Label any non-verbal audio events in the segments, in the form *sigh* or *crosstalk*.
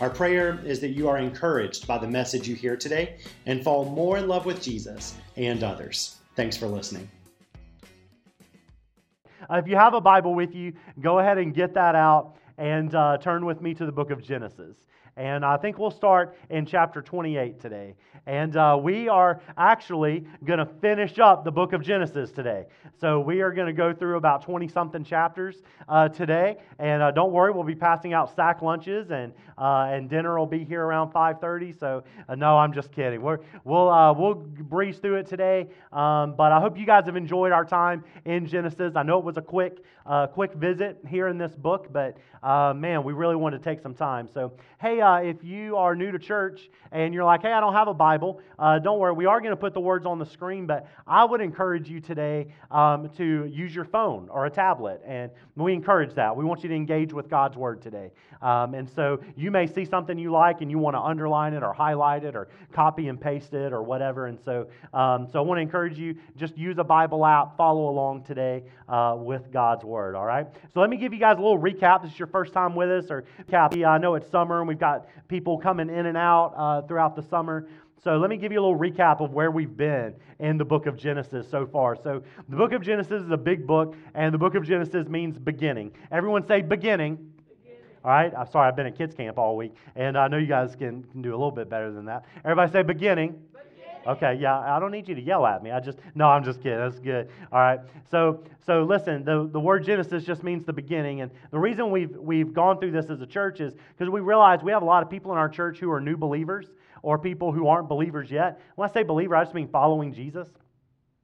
Our prayer is that you are encouraged by the message you hear today and fall more in love with Jesus and others. Thanks for listening. Uh, if you have a Bible with you, go ahead and get that out and uh, turn with me to the book of Genesis. And I think we'll start in chapter 28 today. And uh, we are actually going to finish up the book of Genesis today. So we are going to go through about 20 something chapters uh, today. And uh, don't worry, we'll be passing out sack lunches and, uh, and dinner will be here around 5.30. So uh, no, I'm just kidding. We're, we'll, uh, we'll breeze through it today. Um, but I hope you guys have enjoyed our time in Genesis. I know it was a quick, quick visit here in this book, but man, we really wanted to take some time. So, hey, if you are new to church and you're like, hey, I don't have a Bible, uh, don't worry, we are going to put the words on the screen, but I would encourage you today um, to use your phone or a tablet. And we encourage that. We want you to engage with God's Word today. Um, and so you may see something you like and you want to underline it or highlight it or copy and paste it or whatever. And so, um, so I want to encourage you just use a Bible app, follow along today uh, with God's Word, all right? So let me give you guys a little recap. This is your first time with us, or cap. I know it's summer and we've got people coming in and out uh, throughout the summer. So let me give you a little recap of where we've been in the book of Genesis so far. So the book of Genesis is a big book, and the book of Genesis means beginning. Everyone say beginning. beginning. All right. I'm sorry, I've been at kids camp all week, and I know you guys can, can do a little bit better than that. Everybody say beginning. Okay, yeah, I don't need you to yell at me. I just no, I'm just kidding. That's good. All right. So so listen, the, the word Genesis just means the beginning. And the reason we've we've gone through this as a church is because we realize we have a lot of people in our church who are new believers or people who aren't believers yet. When I say believer, I just mean following Jesus.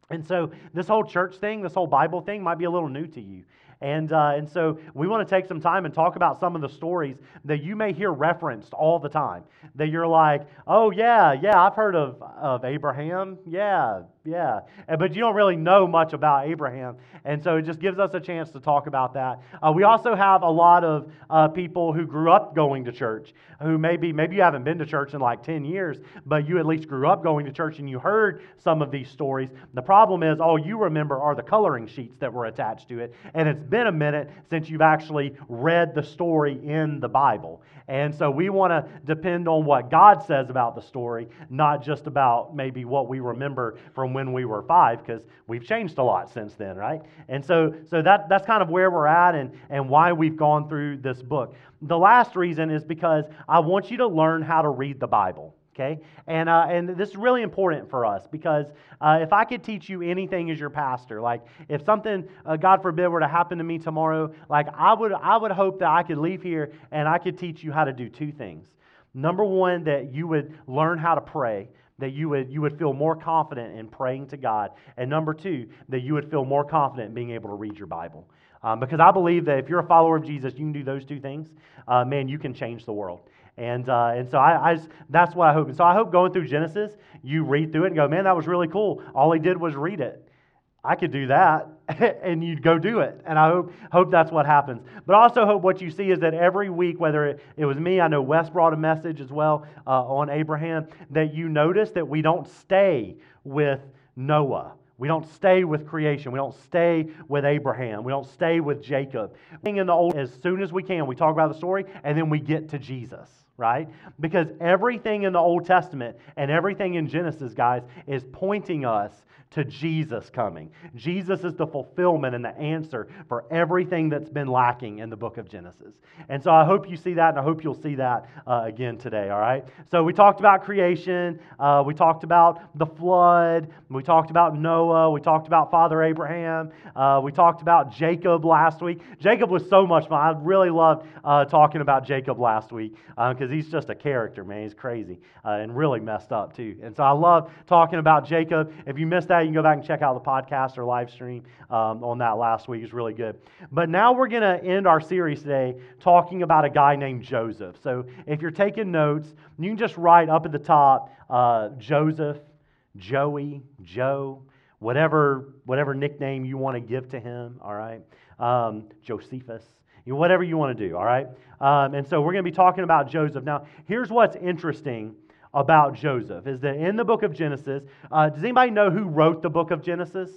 And so, this whole church thing, this whole Bible thing might be a little new to you. And, uh, and so we want to take some time and talk about some of the stories that you may hear referenced all the time. That you're like, oh, yeah, yeah, I've heard of, of Abraham. Yeah, yeah. But you don't really know much about Abraham. And so it just gives us a chance to talk about that. Uh, we also have a lot of uh, people who grew up going to church, who maybe, maybe you haven't been to church in like 10 years, but you at least grew up going to church and you heard some of these stories. The problem is, all you remember are the coloring sheets that were attached to it. And it's been a minute since you've actually read the story in the Bible. And so we want to depend on what God says about the story, not just about maybe what we remember from when we were five, because we've changed a lot since then, right? And so, so that, that's kind of where we're at and, and why we've gone through this book. The last reason is because I want you to learn how to read the Bible okay? And, uh, and this is really important for us because uh, if I could teach you anything as your pastor, like if something, uh, God forbid, were to happen to me tomorrow, like I would, I would hope that I could leave here and I could teach you how to do two things. Number one, that you would learn how to pray that you would, you would feel more confident in praying to God. And number two, that you would feel more confident in being able to read your Bible. Um, because I believe that if you're a follower of Jesus, you can do those two things, uh, man, you can change the world. And, uh, and so I, I just, that's what I hope. And so I hope going through Genesis, you read through it and go, man, that was really cool. All he did was read it. I could do that, *laughs* and you'd go do it. And I hope, hope that's what happens. But I also hope what you see is that every week, whether it, it was me, I know Wes brought a message as well uh, on Abraham, that you notice that we don't stay with Noah. We don't stay with creation. We don't stay with Abraham. We don't stay with Jacob. In the old, as soon as we can, we talk about the story, and then we get to Jesus right? Because everything in the Old Testament and everything in Genesis, guys, is pointing us to Jesus coming. Jesus is the fulfillment and the answer for everything that's been lacking in the book of Genesis. And so I hope you see that, and I hope you'll see that uh, again today, all right? So we talked about creation, uh, we talked about the flood, we talked about Noah, we talked about Father Abraham, uh, we talked about Jacob last week. Jacob was so much fun. I really loved uh, talking about Jacob last week because because he's just a character, man. He's crazy uh, and really messed up, too. And so I love talking about Jacob. If you missed that, you can go back and check out the podcast or live stream um, on that last week. It's really good. But now we're going to end our series today talking about a guy named Joseph. So if you're taking notes, you can just write up at the top uh, Joseph, Joey, Joe, whatever, whatever nickname you want to give to him, all right? Um, Josephus whatever you want to do, all right? Um, and so we're going to be talking about Joseph. Now, here's what's interesting about Joseph is that in the book of Genesis, uh, does anybody know who wrote the book of Genesis?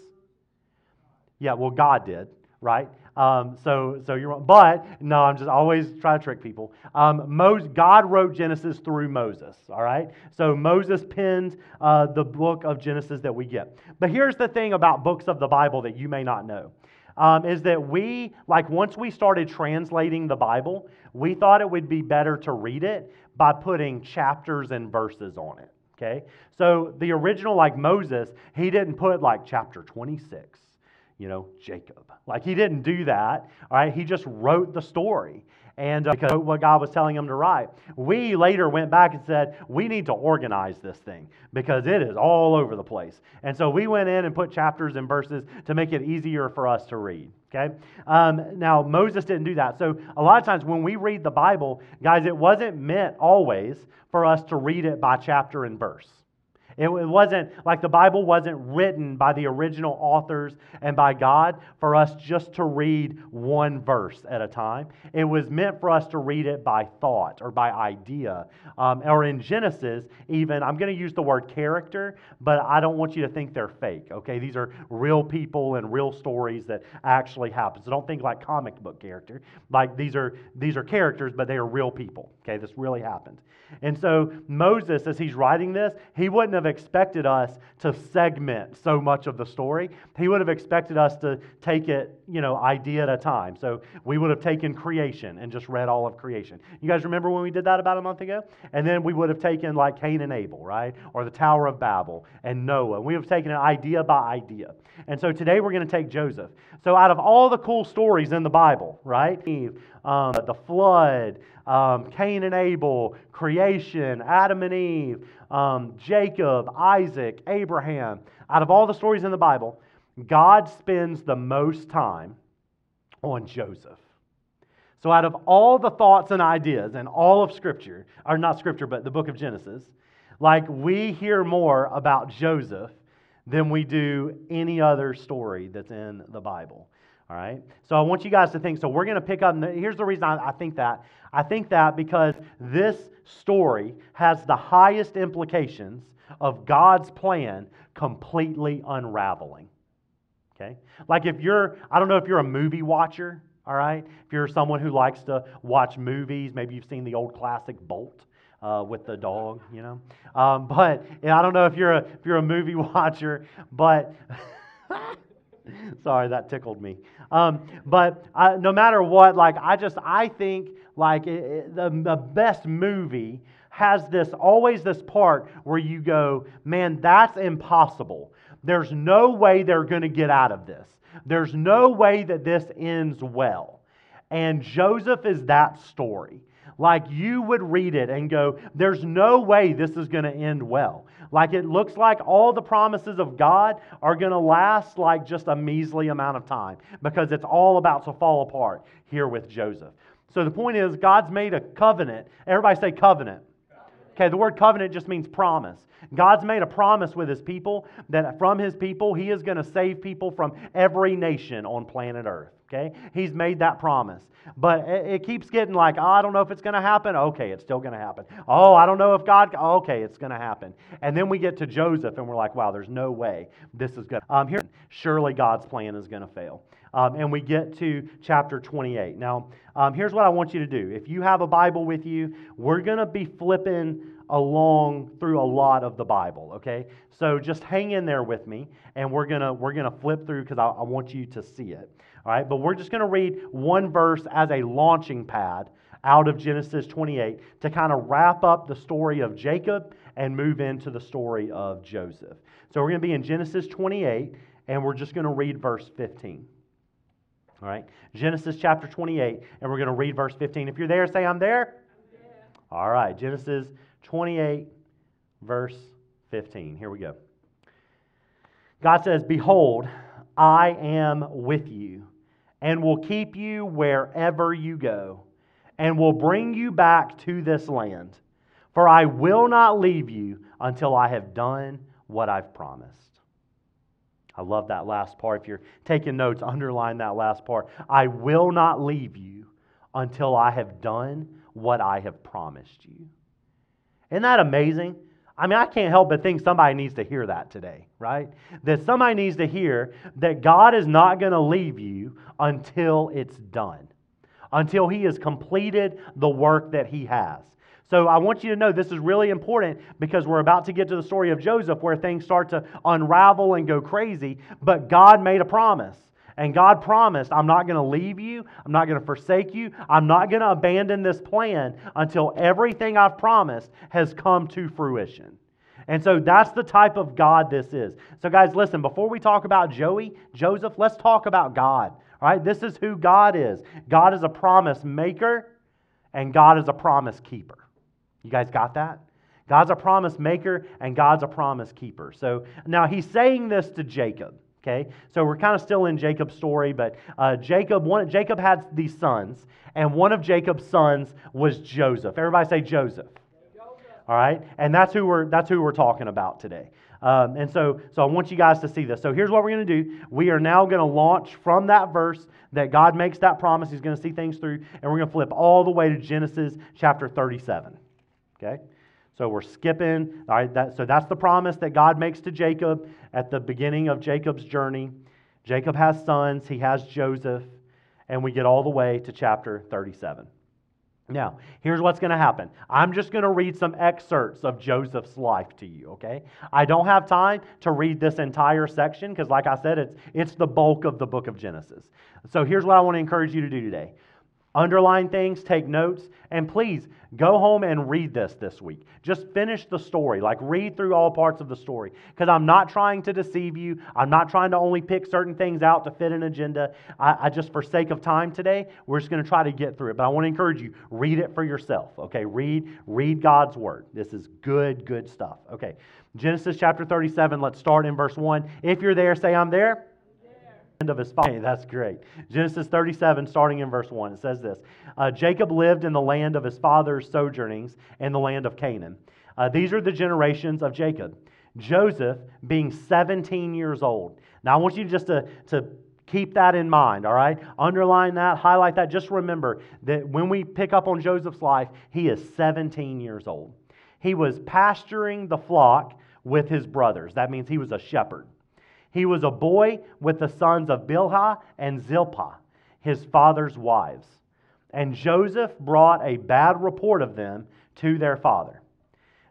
Yeah, well, God did, right? Um, so, so you're, wrong. but no, I'm just always trying to trick people. Um, Moses, God wrote Genesis through Moses. All right, so Moses penned uh, the book of Genesis that we get. But here's the thing about books of the Bible that you may not know um, is that we, like, once we started translating the Bible, we thought it would be better to read it by putting chapters and verses on it. Okay? So the original, like Moses, he didn't put like chapter 26, you know, Jacob. Like, he didn't do that. All right? He just wrote the story and uh, because what God was telling him to write. We later went back and said, we need to organize this thing because it is all over the place. And so we went in and put chapters and verses to make it easier for us to read. Okay? Um, now, Moses didn't do that. So, a lot of times when we read the Bible, guys, it wasn't meant always for us to read it by chapter and verse. It, wasn't like the Bible wasn't written by the original authors and by God for us just to read one verse at a time. It was meant for us to read it by thought or by idea. Um, or in Genesis, even, I'm going to use the word character, but I don't want you to think they're fake, okay? These are real people and real stories that actually happen. So don't think like comic book character. Like these are, these are characters, but they are real people, okay? This really happened. And so Moses, as he's writing this, he wouldn't have expected us to segment so much of the story. He would have expected us to take it, you know, idea at a time. So we would have taken creation and just read all of creation. You guys remember when we did that about a month ago? And then we would have taken like Cain and Abel, right? Or the Tower of Babel and Noah. We have taken it idea by idea. And so today we're going to take Joseph. So out of all the cool stories in the Bible, right? Um, the flood, um, Cain and Abel, creation, Adam and Eve, um, Jacob, Isaac, Abraham. Out of all the stories in the Bible, God spends the most time on Joseph. So, out of all the thoughts and ideas and all of Scripture, or not Scripture, but the book of Genesis, like we hear more about Joseph than we do any other story that's in the Bible. All right? So I want you guys to think. So we're going to pick up. Here's the reason I, I think that. I think that because this story has the highest implications of God's plan completely unraveling. Okay? Like if you're, I don't know if you're a movie watcher, all right? If you're someone who likes to watch movies, maybe you've seen the old classic Bolt. Uh, with the dog, you know, um, but I don't know if you're a if you're a movie *laughs* watcher, but *laughs* *laughs* Sorry, that tickled me. Um, but I, no matter what, like I just I think like it, it, the, the best movie has this always this part where you go, man, that's impossible. There's no way they're going to get out of this. There's no way that this ends well. And Joseph is that story. Like you would read it and go, there's no way this is going to end well. Like it looks like all the promises of God are going to last like just a measly amount of time because it's all about to fall apart here with Joseph. So the point is, God's made a covenant. Everybody say covenant. Okay, the word covenant just means promise. God's made a promise with his people that from his people, he is going to save people from every nation on planet Earth. Okay? He's made that promise. But it, it keeps getting like, oh, I don't know if it's going to happen. Okay, it's still going to happen. Oh, I don't know if God, okay, it's going to happen. And then we get to Joseph and we're like, wow, there's no way this is to. Um, here, surely God's plan is going to fail. Um, and we get to chapter 28. Now, um, here's what I want you to do. If you have a Bible with you, we're going to be flipping along through a lot of the Bible, okay? So just hang in there with me, and we're going to we're gonna flip through because I, I want you to see it. All right, but we're just going to read one verse as a launching pad out of Genesis 28 to kind of wrap up the story of Jacob and move into the story of Joseph. So we're going to be in Genesis 28, and we're just going to read verse 15. All right, Genesis chapter 28, and we're going to read verse 15. If you're there, say, I'm there. All right, Genesis 28, verse 15. Here we go. God says, Behold, I am with you and will keep you wherever you go and will bring you back to this land. For I will not leave you until I have done what I've promised. I love that last part. If you're taking notes, underline that last part. I will not leave you until I have done what I have promised you. Isn't that amazing? I mean, I can't help but think somebody needs to hear that today, right? That somebody needs to hear that God is not going to leave you until it's done, until He has completed the work that He has. So I want you to know this is really important because we're about to get to the story of Joseph where things start to unravel and go crazy, but God made a promise. And God promised, I'm not going to leave you. I'm not going to forsake you. I'm not going to abandon this plan until everything I've promised has come to fruition. And so that's the type of God this is. So, guys, listen, before we talk about Joey, Joseph, let's talk about God. All right, this is who God is. God is a promise maker, and God is a promise keeper. You guys got that? God's a promise maker, and God's a promise keeper. So now he's saying this to Jacob. Okay, so we're kind of still in Jacob's story, but uh, Jacob, one, Jacob had these sons, and one of Jacob's sons was Joseph. Everybody say Joseph. Joseph. All right, and that's who we're that's who we're talking about today. Um, and so, so I want you guys to see this. So here's what we're going to do. We are now going to launch from that verse that God makes that promise. He's going to see things through, and we're going to flip all the way to Genesis chapter 37. Okay. So we're skipping. All right, that, so that's the promise that God makes to Jacob at the beginning of Jacob's journey. Jacob has sons, he has Joseph, and we get all the way to chapter 37. Now, here's what's going to happen. I'm just going to read some excerpts of Joseph's life to you, okay? I don't have time to read this entire section because, like I said, it's, it's the bulk of the book of Genesis. So here's what I want to encourage you to do today underline things, take notes, and please go home and read this this week. Just finish the story, like read through all parts of the story. Because I'm not trying to deceive you. I'm not trying to only pick certain things out to fit an agenda. I, I just, for sake of time today, we're just going to try to get through it. But I want to encourage you, read it for yourself. Okay, read, read God's word. This is good, good stuff. Okay, Genesis chapter 37. Let's start in verse 1. If you're there, say I'm there of his father. That's great. Genesis 37, starting in verse 1, it says this uh, Jacob lived in the land of his father's sojournings in the land of Canaan. Uh, these are the generations of Jacob. Joseph being 17 years old. Now, I want you just to, to keep that in mind, all right? Underline that, highlight that. Just remember that when we pick up on Joseph's life, he is 17 years old. He was pasturing the flock with his brothers. That means he was a shepherd. He was a boy with the sons of Bilhah and Zilpah, his father's wives. And Joseph brought a bad report of them to their father.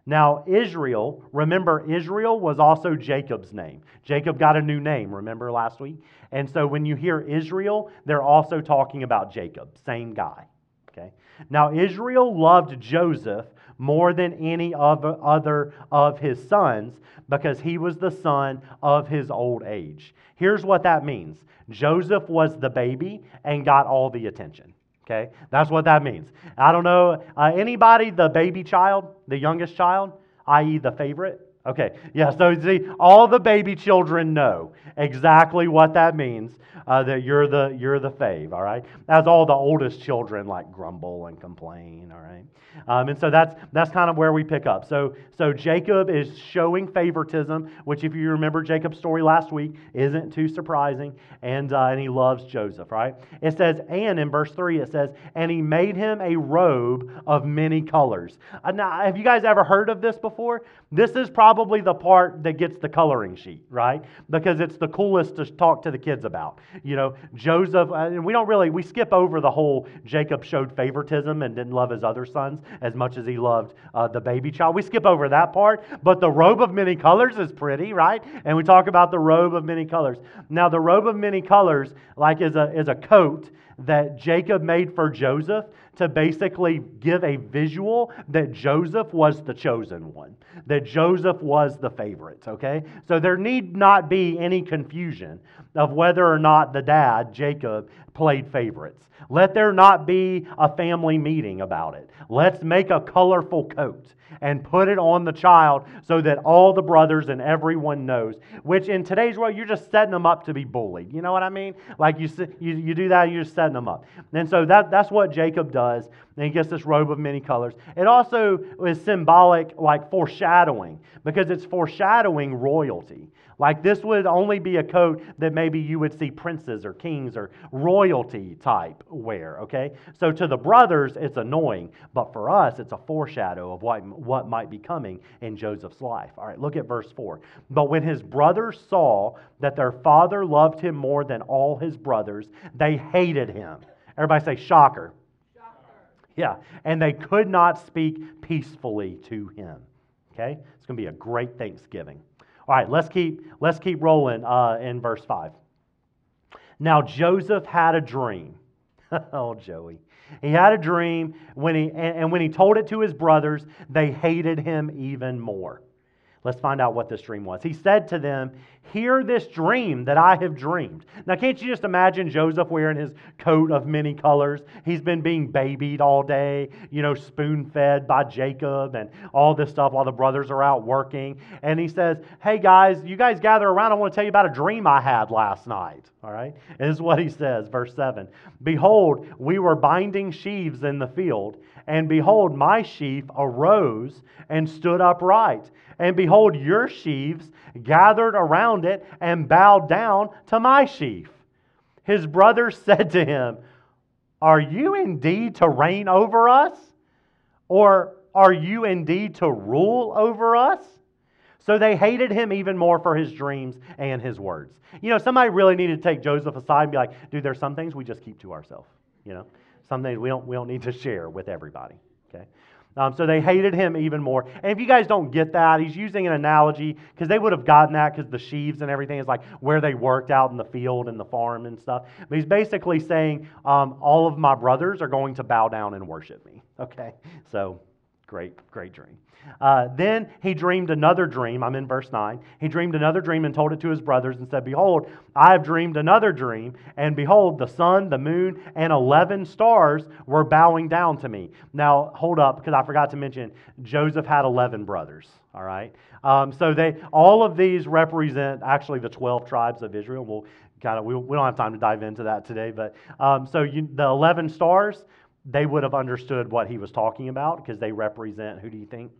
Now, Israel, remember, Israel was also Jacob's name. Jacob got a new name, remember last week? And so when you hear Israel, they're also talking about Jacob, same guy. Okay? Now, Israel loved Joseph more than any of, other of his sons because he was the son of his old age. Here's what that means Joseph was the baby and got all the attention. Okay? That's what that means. I don't know, uh, anybody, the baby child, the youngest child, i.e., the favorite? Okay, yeah, so see, all the baby children know exactly what that means uh, that you're the, you're the fave, all right? As all the oldest children like grumble and complain, all right? Um, and so that's, that's kind of where we pick up. So, so Jacob is showing favoritism, which, if you remember Jacob's story last week, isn't too surprising. And, uh, and he loves Joseph, right? It says, and in verse 3, it says, and he made him a robe of many colors. Uh, now, have you guys ever heard of this before? This is probably the part that gets the coloring sheet, right? Because it's the coolest to talk to the kids about. You know, Joseph, uh, and we don't really, we skip over the whole Jacob showed favoritism and didn't love his other sons as much as he loved uh, the baby child. We skip over that part, but the robe of many colors is pretty, right? And we talk about the robe of many colors. Now, the robe of many colors, like is a, is a coat that Jacob made for Joseph to basically give a visual that Joseph was the chosen one, that Joseph was the favorite, okay? So there need not be any confusion of whether or not the dad, Jacob, played favorites. Let there not be a family meeting about it. Let's make a colorful coat and put it on the child so that all the brothers and everyone knows. Which in today's world, you're just setting them up to be bullied. You know what I mean? Like you, you, you do that, you're just setting them up. And so that, that's what Jacob does. And he gets this robe of many colors. It also is symbolic, like foreshadowing, because it's foreshadowing royalty. Like this would only be a coat that maybe you would see princes or kings or royalty type wear, okay? So to the brothers, it's annoying, but for us, it's a foreshadow of what, what might be coming in Joseph's life. All right, look at verse 4. But when his brothers saw that their father loved him more than all his brothers, they hated him. Everybody say, shocker. Yeah, and they could not speak peacefully to him. Okay? It's going to be a great Thanksgiving. All right, let's keep, let's keep rolling uh, in verse 5. Now, Joseph had a dream. *laughs* oh, Joey. He had a dream, when he, and, and when he told it to his brothers, they hated him even more. Let's find out what this dream was. He said to them, Hear this dream that I have dreamed. Now, can't you just imagine Joseph wearing his coat of many colors? He's been being babied all day, you know, spoon fed by Jacob and all this stuff while the brothers are out working. And he says, Hey guys, you guys gather around. I want to tell you about a dream I had last night. All right? And this is what he says, verse 7 Behold, we were binding sheaves in the field, and behold, my sheaf arose and stood upright and behold, your sheaves gathered around it and bowed down to my sheaf. His brothers *laughs* said to him, Are you indeed to reign over us? Or are you indeed to rule over us? So they hated him even more for his dreams and his words. You know, somebody really needed to take Joseph aside and be like, dude, there's some things we just keep to ourselves. You know, some things we don't, we don't need to share with everybody. Okay? Um, so they hated him even more. And if you guys don't get that, he's using an analogy because they would have gotten that because the sheaves and everything is like where they worked out in the field and the farm and stuff. But he's basically saying, um, all of my brothers are going to bow down and worship me. *laughs* Okay? So great, great dream. Uh, then he dreamed another dream. I'm in verse 9. He dreamed another dream and told it to his brothers and said, Behold, I have dreamed another dream, and behold, the sun, the moon, and 11 stars were bowing down to me. Now, hold up, because I forgot to mention, Joseph had 11 brothers, all right? Um, so they, all of these represent actually the 12 tribes of Israel. We'll kind of, we, we don't have time to dive into that today, but um, so you, the 11 stars, they would have understood what he was talking about because they represent, who do you think?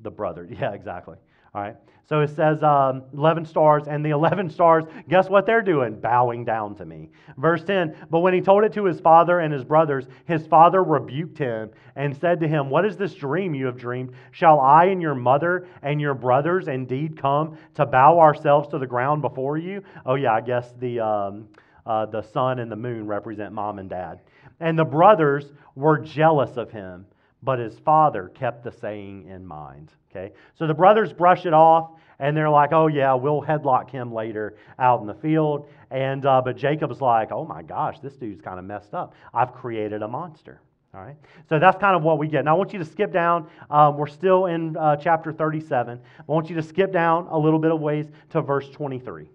The brother. *laughs* Yeah, exactly. All right. So it says um, 11 stars, and the 11 stars, guess what they're doing? Bowing down to me. Verse 10 But when he told it to his father and his brothers, his father rebuked him and said to him, What is this dream you have dreamed? Shall I and your mother and your brothers indeed come to bow ourselves to the ground before you? Oh, yeah, I guess the, um, uh, the sun and the moon represent mom and dad. And the brothers were jealous of him but his father kept the saying in mind. Okay? So the brothers brush it off, and they're like, oh, yeah, we'll headlock him later out in the field. And, uh, but Jacob's like, oh my gosh, this dude's kind of messed up. I've created a monster. All right? So that's kind of what we get. Now, I want you to skip down. Um, we're still in uh, chapter 37. I want you to skip down a little bit of ways to verse 23.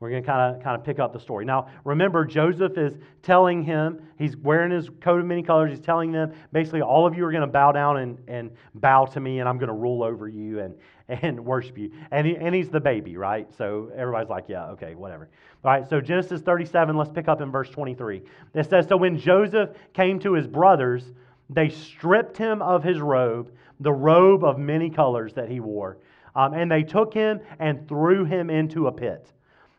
We're going to kind of kind of pick up the story. Now, remember, Joseph is telling him, he's wearing his coat of many colors. He's telling them, basically, all of you are going to bow down and, and bow to me, and I'm going to rule over you and, *laughs* and worship you. And, he, and he's the baby, right? So everybody's like, yeah, okay, whatever. All right, so Genesis 37, let's pick up in verse 23. It says, So when Joseph came to his brothers, they stripped him of his robe, the robe of many colors that he wore, um, and they took him and threw him into a pit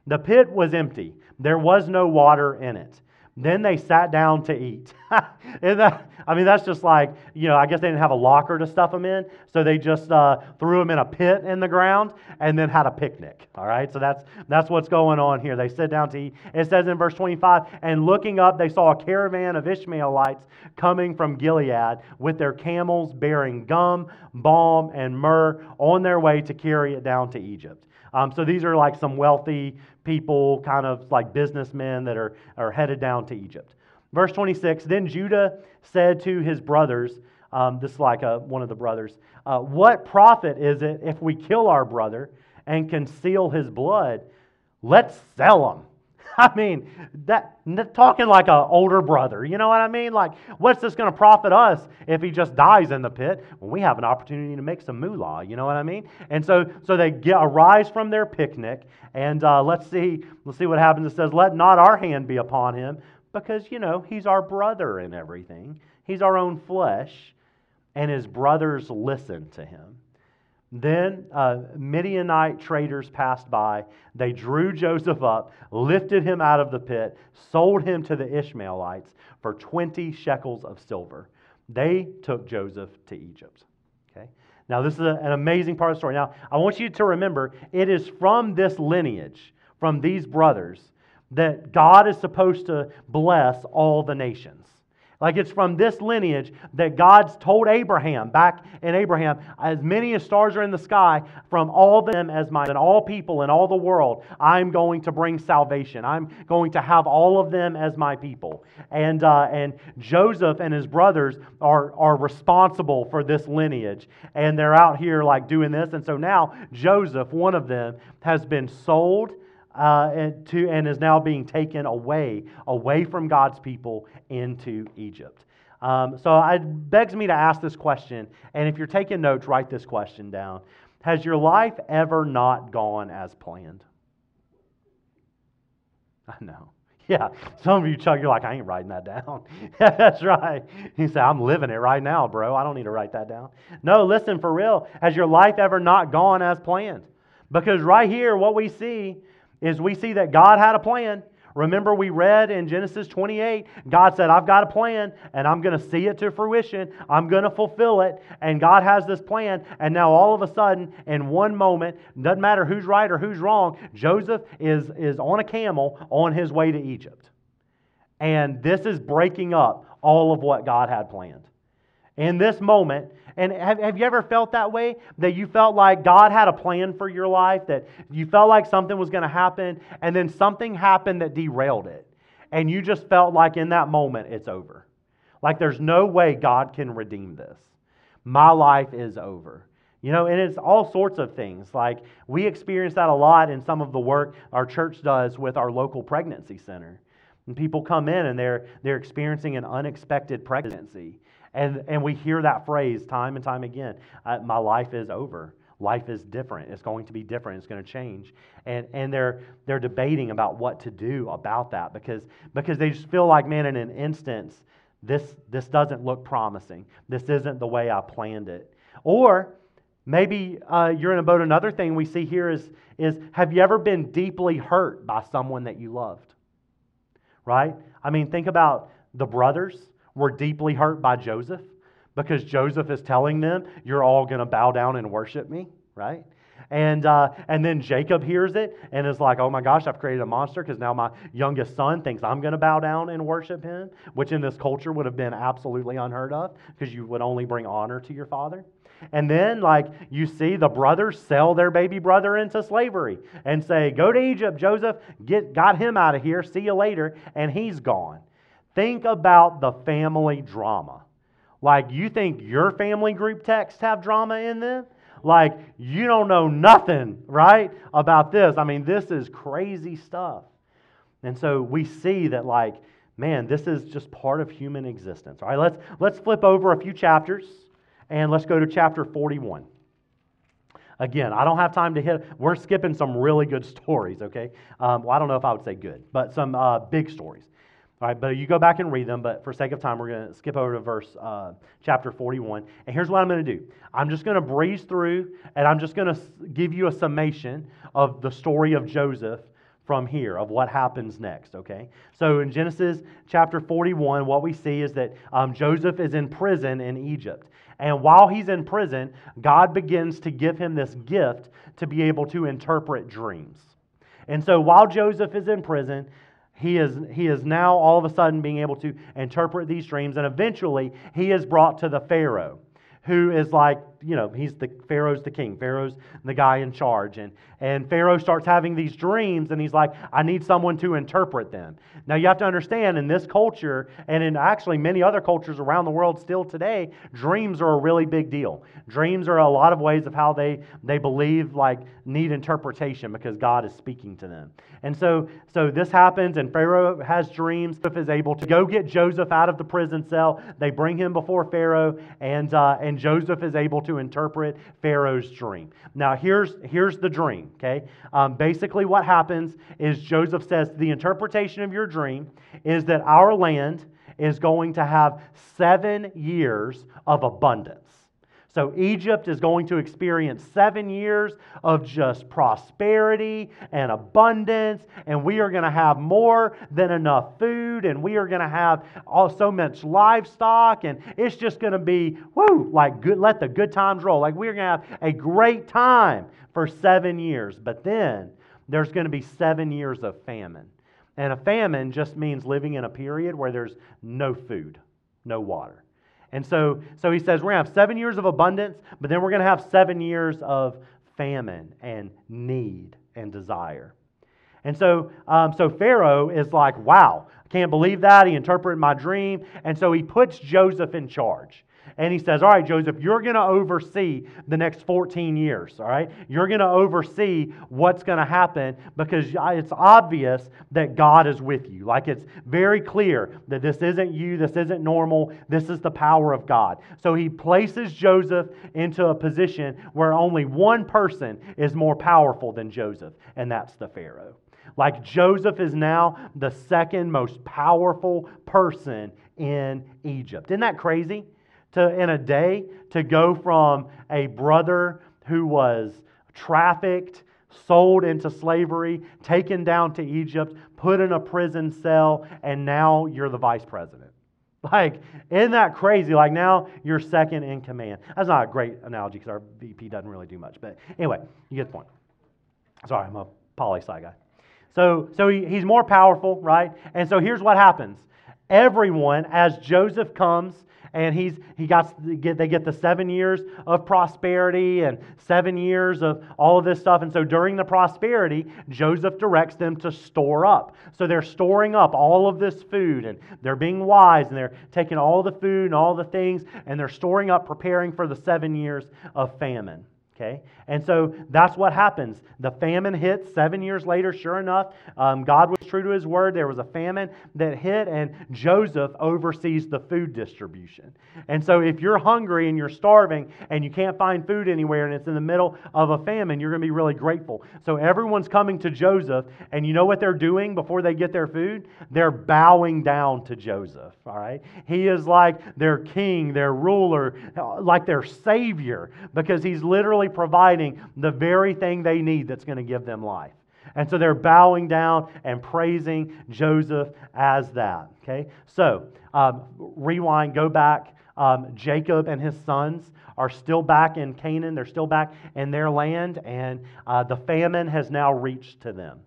the pit was empty, there was no water in it. Then they sat down to eat. *laughs* that, I mean, that's just like, you know, I guess they didn't have a locker to stuff them in, so they just uh, threw them in a pit in the ground and then had a picnic. All right, so that's, that's what's going on here. They sit down to eat. It says in verse 25, and looking up, they saw a caravan of Ishmaelites coming from Gilead with their camels bearing gum, balm, and myrrh on their way to carry it down to Egypt. Um, so these are like some wealthy people, kind of like businessmen that are, are headed down to Egypt. Verse 26 Then Judah said to his brothers, um, this is like a, one of the brothers, uh, What profit is it if we kill our brother and conceal his blood? Let's sell him *laughs* I mean, that talking like an older brother. You know what I mean? Like, what's this going to profit us if he just dies in the pit when we have an opportunity to make some moolah? You know what I mean? And so, so they get arise from their picnic, and uh, let's see, let's see what happens. It says, "Let not our hand be upon him, because you know he's our brother in everything. He's our own flesh." And his brothers listened to him. Then uh, Midianite traders passed by. They drew Joseph up, lifted him out of the pit, sold him to the Ishmaelites for 20 shekels of silver. They took Joseph to Egypt. Okay? Now, this is a, an amazing part of the story. Now, I want you to remember it is from this lineage, from these brothers, that God is supposed to bless all the nations. Like it's from this lineage that God's told Abraham, back in Abraham, as many as stars are in the sky, from all them as mine, and all people in all the world, I'm going to bring salvation. I'm going to have all of them as my people. And, uh, and Joseph and his brothers are, are responsible for this lineage. And they're out here like doing this. And so now Joseph, one of them, has been sold uh, and, to, and is now being taken away, away from God's people into Egypt. Um, so it begs me to ask this question, and if you're taking notes, write this question down. Has your life ever not gone as planned? I know. Yeah, some of you, Chuck, you're like, I ain't writing that down. *laughs* That's right. He said, I'm living it right now, bro. I don't need to write that down. No, listen, for real. Has your life ever not gone as planned? Because right here, what we see is we see that God had a plan. Remember, we read in Genesis 28, God said, I've got a plan and I'm going to see it to fruition. I'm going to fulfill it. And God has this plan. And now, all of a sudden, in one moment, doesn't matter who's right or who's wrong, Joseph is, is on a camel on his way to Egypt. And this is breaking up all of what God had planned. In this moment, and have, have you ever felt that way? That you felt like God had a plan for your life, that you felt like something was going to happen, and then something happened that derailed it. And you just felt like in that moment it's over. Like there's no way God can redeem this. My life is over. You know, and it's all sorts of things. Like we experience that a lot in some of the work our church does with our local pregnancy center. And people come in and they're, they're experiencing an unexpected pregnancy. And, and we hear that phrase time and time again uh, my life is over. Life is different. It's going to be different. It's going to change. And, and they're, they're debating about what to do about that because, because they just feel like, man, in an instance, this, this doesn't look promising. This isn't the way I planned it. Or maybe uh, you're in a boat. Another thing we see here is, is have you ever been deeply hurt by someone that you loved? Right? I mean, think about the brothers were deeply hurt by Joseph because Joseph is telling them, You're all going to bow down and worship me, right? And, uh, and then Jacob hears it and is like, oh my gosh, I've created a monster because now my youngest son thinks I'm going to bow down and worship him, which in this culture would have been absolutely unheard of because you would only bring honor to your father. And then, like, you see the brothers sell their baby brother into slavery and say, Go to Egypt, Joseph, get, got him out of here, see you later, and he's gone. Think about the family drama. Like, you think your family group texts have drama in them? Like, you don't know nothing, right, about this. I mean, this is crazy stuff. And so we see that, like, man, this is just part of human existence. All right, let's, let's flip over a few chapters and let's go to chapter 41. Again, I don't have time to hit, we're skipping some really good *laughs* stories, okay? Um, well, I don't know if I would say good, but some uh, big stories. All right, but you go back and read them, but for sake of time, we're going to skip over to verse uh, chapter 41. And here's what I'm going to do I'm just going to breeze through, and I'm just going to give you a summation of the story of Joseph from here, of what happens next, okay? So in Genesis chapter 41, what we see is that um, Joseph is in prison in Egypt. And while he's in prison, God begins to give him this gift to be able to interpret dreams. And so while Joseph is in prison, he is, he is now all of a sudden being able to interpret these dreams, and eventually he is brought to the Pharaoh, who is like, you know, he's the Pharaoh's the king. Pharaoh's the guy in charge. And, and Pharaoh starts having these dreams, and he's like, I need someone to interpret them. Now, you have to understand, in this culture, and in actually many other cultures around the world still today, dreams are a really big deal. Dreams are a lot of ways of how they, they believe, like, need interpretation because God is speaking to them. And so, so this happens, and Pharaoh has dreams. Joseph is able to go get Joseph out of the prison cell. They bring him before Pharaoh, and, uh, and Joseph is able to interpret Pharaoh's dream. Now, here's, here's the okay? Um, basically, what happens is Joseph says, The interpretation of your dream is that our land is going to have seven years of abundance. So Egypt is going to experience seven years of just prosperity and abundance, and we are going to have more than enough food, and we are going to have all, so much livestock, and it's just going to be, whoo, like good, let the good times roll. Like we're going to have a great time for seven years. But then there's going to be seven years of famine. And a famine just means living in a period where there's no food, no water. And so, so he says, we're going to have seven years of abundance, but then we're going to have seven years of famine and need and desire. And so, um, so Pharaoh is like, wow, I can't believe that. He interpreted my dream. And so he puts Joseph in charge. And he says, All right, Joseph, you're going to oversee the next 14 years, all right? You're going to oversee what's going to happen because it's obvious that God is with you. Like it's very clear that this isn't you, this isn't normal, this is the power of God. So he places Joseph into a position where only one person is more powerful than Joseph, and that's the Pharaoh. Like Joseph is now the second most powerful person in Egypt. Isn't that crazy? To, in a day to go from a brother who was trafficked, sold into slavery, taken down to Egypt, put in a prison cell, and now you're the vice president. *laughs* Like, isn't that crazy? Like, now you're second in command. That's not a great analogy because our VP doesn't really do much. But anyway, you get the point. Sorry, I'm a poli sci guy. So, so he, he's more powerful, right? And so here's what happens everyone, as Joseph comes and he's he got they get the seven years of prosperity and seven years of all of this stuff. And so during the prosperity joseph directs them to store up. So they're storing up all of this food and they're being wise and they're taking all the food and all the things and they're storing up preparing for the seven years of famine Okay? And so that's what happens. The famine hits seven years later, sure enough. Um, God was true to his word. There was a famine that hit, and Joseph oversees the food distribution. And so if you're hungry and you're starving and you can't find food anywhere and it's in the middle of a famine, you're going to be really grateful. So everyone's coming to Joseph, and you know what they're doing before they get their food? They're bowing down to Joseph, all right? He is like their king, their ruler, like their savior, because he's literally providing the very thing they need that's going to give them life. And so they're bowing down and praising Joseph as that. Okay? So, um, rewind, go back. Um, Jacob and his sons are still back in Canaan. They're still back in their land, and uh, the famine has now reached to them.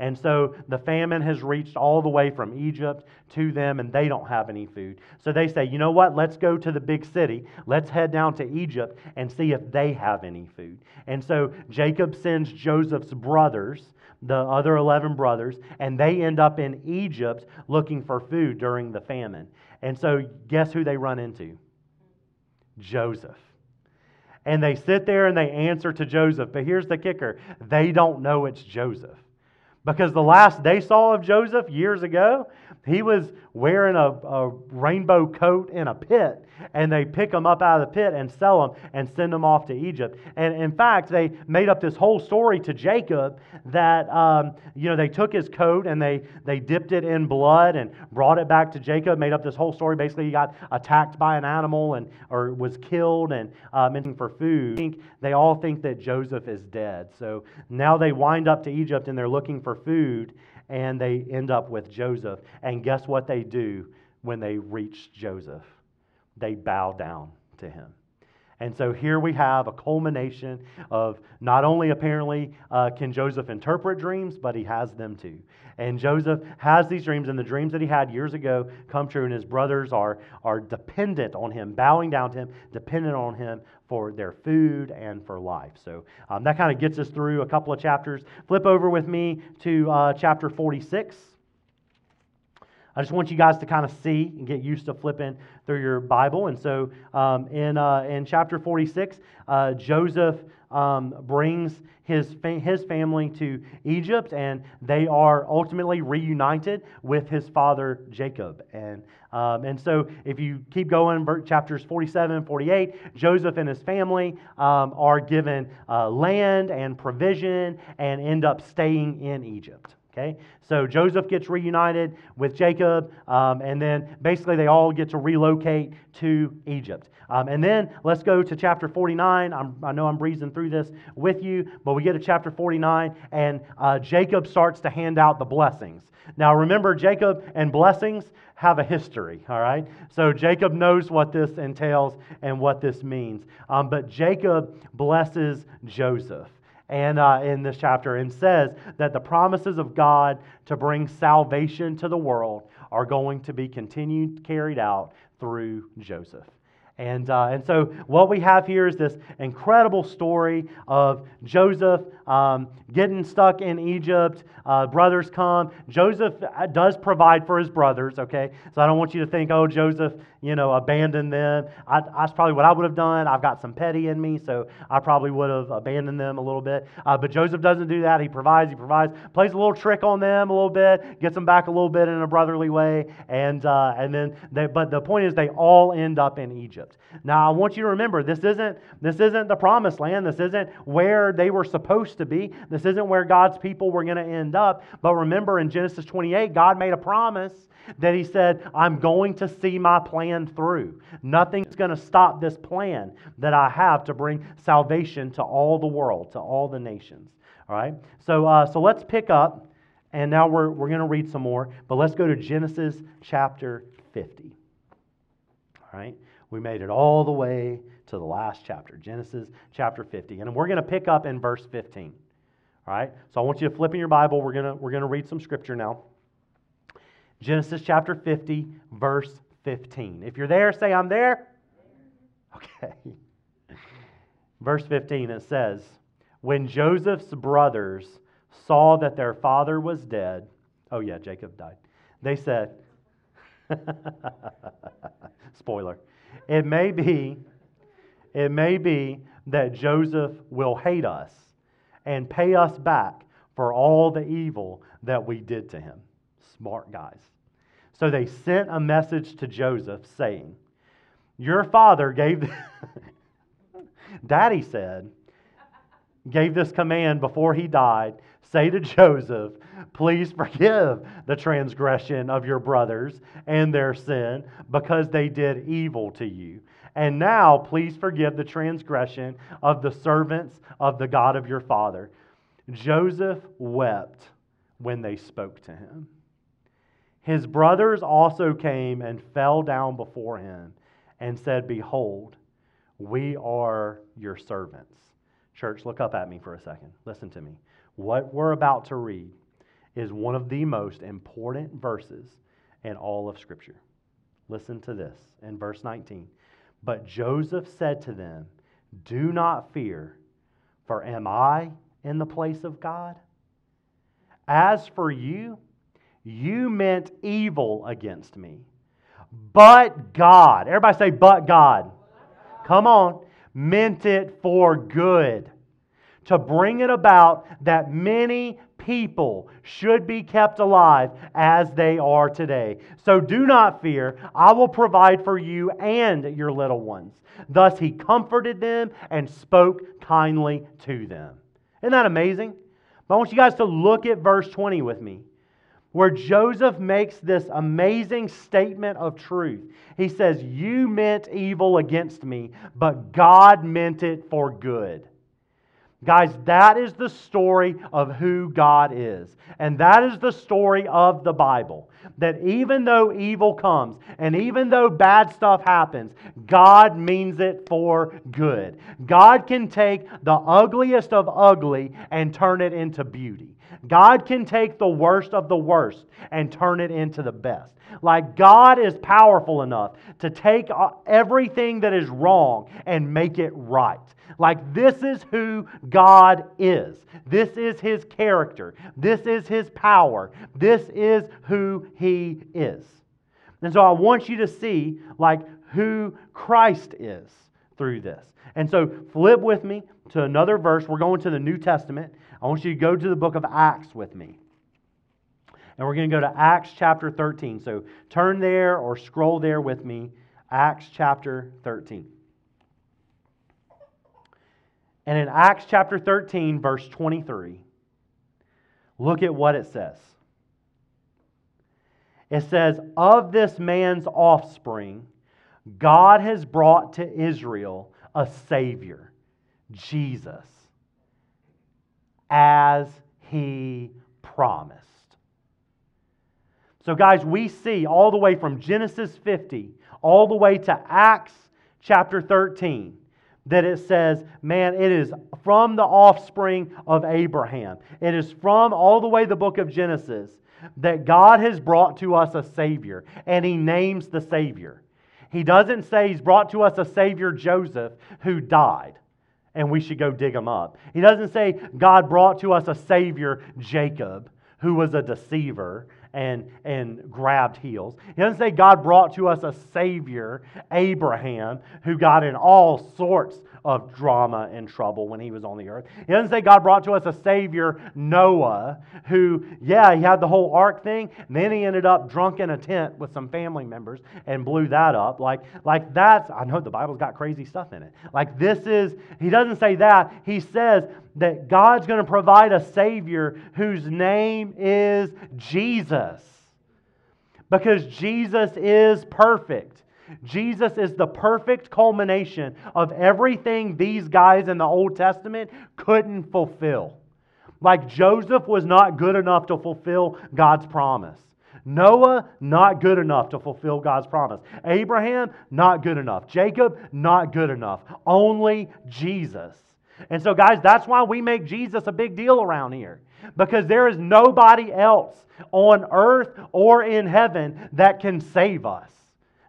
And so the famine has reached all the way from Egypt to them, and they don't have any food. So they say, you know what? Let's go to the big city. Let's head down to Egypt and see if they have any food. And so Jacob sends Joseph's brothers, the other 11 brothers, and they end up in Egypt looking for food during the famine. And so guess who they run into? Joseph and they sit there and they answer to Joseph. But here's the kicker they don't know it's Joseph. Because the last they saw of Joseph years ago, he was wearing a, a, rainbow coat in a pit, and they pick him up out of the pit and sell him and send him off to Egypt. And in fact, they made up this whole story to Jacob that um, you know they took his coat and they they dipped it in blood and brought it back to Jacob. Made up this whole story. Basically, he got attacked by an animal and or was killed and um, for food. They all think that Joseph is dead. So now they wind up to Egypt and they're looking for food and they end up with Joseph. And guess what they do when they reach Joseph? They bow down to him. And so here we have a culmination of not only apparently uh, can Joseph interpret dreams, but he has them too. And Joseph has these dreams, and the dreams that he had years ago come true, and his brothers are, are dependent on him, bowing down to him, dependent on him for their food and for life. So um, that kind of gets us through a couple of chapters. Flip over with me to uh, chapter 46. I just want you guys to kind of see and get used to flipping through your Bible. And so um, in, uh, in chapter 46, uh, Joseph um, brings his, fa- his family to Egypt, and they are ultimately reunited with his father Jacob. And, um, and so if you keep going, chapters 47 48, Joseph and his family um, are given uh, land and provision and end up staying in Egypt. Okay, so Joseph gets reunited with Jacob, um, and then basically they all get to relocate to Egypt. Um, and then let's go to chapter 49. I'm, i know I'm breezing through this with you, but we get to chapter 49, and uh, Jacob starts to hand out the blessings. Now, remember, Jacob and blessings have a history, all right? So Jacob knows what this entails and what this means. Um, but Jacob blesses Joseph and uh, in this chapter and says that the promises of God to bring salvation to the world are going to be continued carried out through Joseph. And, uh, and so, what we have here is this incredible story of Joseph um, getting stuck in Egypt. Uh, brothers come. Joseph uh, does provide for his brothers, okay? So, I don't want you to think, oh, Joseph, you know, abandoned them. I, that's probably what I would have done. I've got some petty in me, so I probably would have abandoned them a little bit. Uh, but Joseph doesn't do that. He provides, he provides, plays a little trick on them a little bit, gets them back a little bit in a brotherly way. And, uh, and then, they, but the point is, they all end up in Egypt. Egypt. Now, I want you to remember this isn't, this isn't the promised land. This isn't where they were supposed to be. This isn't where God's people were going to end up. But remember in Genesis 28, God made a promise that He said, I'm going to see my plan through. Nothing's going to stop this plan that I have to bring salvation to all the world, to all the nations. All right? So, uh, so let's pick up. And now we're, we're going to read some more, but let's go to Genesis chapter 50. All right? We made it all the way to the last chapter, Genesis chapter 50. And we're going to pick up in verse 15. All right? So I want you to flip in your Bible. We're going we're going to read some scripture now. Genesis chapter 50, verse 15. If you're there, say, I'm there. Okay. *laughs* Verse 15, it says, When Joseph's brothers saw that their father was dead, oh, yeah, Jacob died, they said, *laughs* Spoiler. It may be, it may be that Joseph will hate us and pay us back for all the evil that we did to him. Smart guys. So they sent a message to Joseph saying, Your father gave, *laughs* Daddy said, gave this command before he died Say to Joseph, Please forgive the transgression of your brothers and their sin, because they did evil to you. And now, please forgive the transgression of the servants of the God of your father. Joseph wept when they spoke to him. His brothers also came and fell down before him and said, Behold, we are your servants. Church, look up at me for a second. Listen to me. What we're about to read is one of the most important verses in all of Scripture. Listen to this in verse 19. But Joseph said to them, Do not fear, for am I in the place of God? As for you, you meant evil against me. But God, everybody say, but God. Come on, meant it for good to bring it about that many people should be kept alive as they are today. So do not fear, I will provide for you and your little ones. Thus he comforted them and spoke kindly to them. Isn't that amazing? But I want you guys to look at verse 20 with me, where Joseph makes this amazing statement of truth. He says, You meant evil against me, but God meant it for good. Guys, that is the story of who God is. And that is the story of the Bible. That even though evil comes and even though bad stuff happens, God means it for good. God can take the ugliest of ugly and turn it into beauty. God can take the worst of the worst and turn it into the best. Like God is powerful enough to take uh, everything that is wrong and make it right. Like this is who God is. This is his character. This is his power. This is who he is. And so I want you to see like who Christ is through this. And so flip with me to another verse. We're going to the New Testament. I want you to go to the book of Acts with me. And we're going to go to Acts chapter 13. So turn there or scroll there with me. Acts chapter 13. And in Acts chapter 13, verse 23, look at what it says. It says, Of this man's offspring, God has brought to Israel a Savior, Jesus, as he promised. So, guys, we see all the way from Genesis 50 all the way to Acts chapter 13 that it says, man, it is from the offspring of Abraham. It is from all the way the book of Genesis that God has brought to us a Savior, and He names the Savior. He doesn't say He's brought to us a Savior, Joseph, who died, and we should go dig him up. He doesn't say God brought to us a Savior, Jacob, who was a deceiver and, and grabbed heels. He doesn't say God brought to us a Savior, Abraham, who got in all sorts of drama and trouble when he was on the earth. He doesn't say God brought to us a Savior, Noah, who, yeah, he had the whole ark thing, and then he ended up drunk in a tent with some family members and blew that up. Like, like that's, I know the Bible's got crazy stuff in it. Like this is, he doesn't say that. He says that God's going to provide a Savior whose name is Jesus. Because Jesus is perfect. Jesus is the perfect culmination of everything these guys in the Old Testament couldn't fulfill. Like Joseph was not good enough to fulfill God's promise. Noah, not good enough to fulfill God's promise. Abraham, not good enough. Jacob, not good enough. Only Jesus. And so, guys, that's why we make Jesus a big deal around here. Because there is nobody else on earth or in heaven that can save us.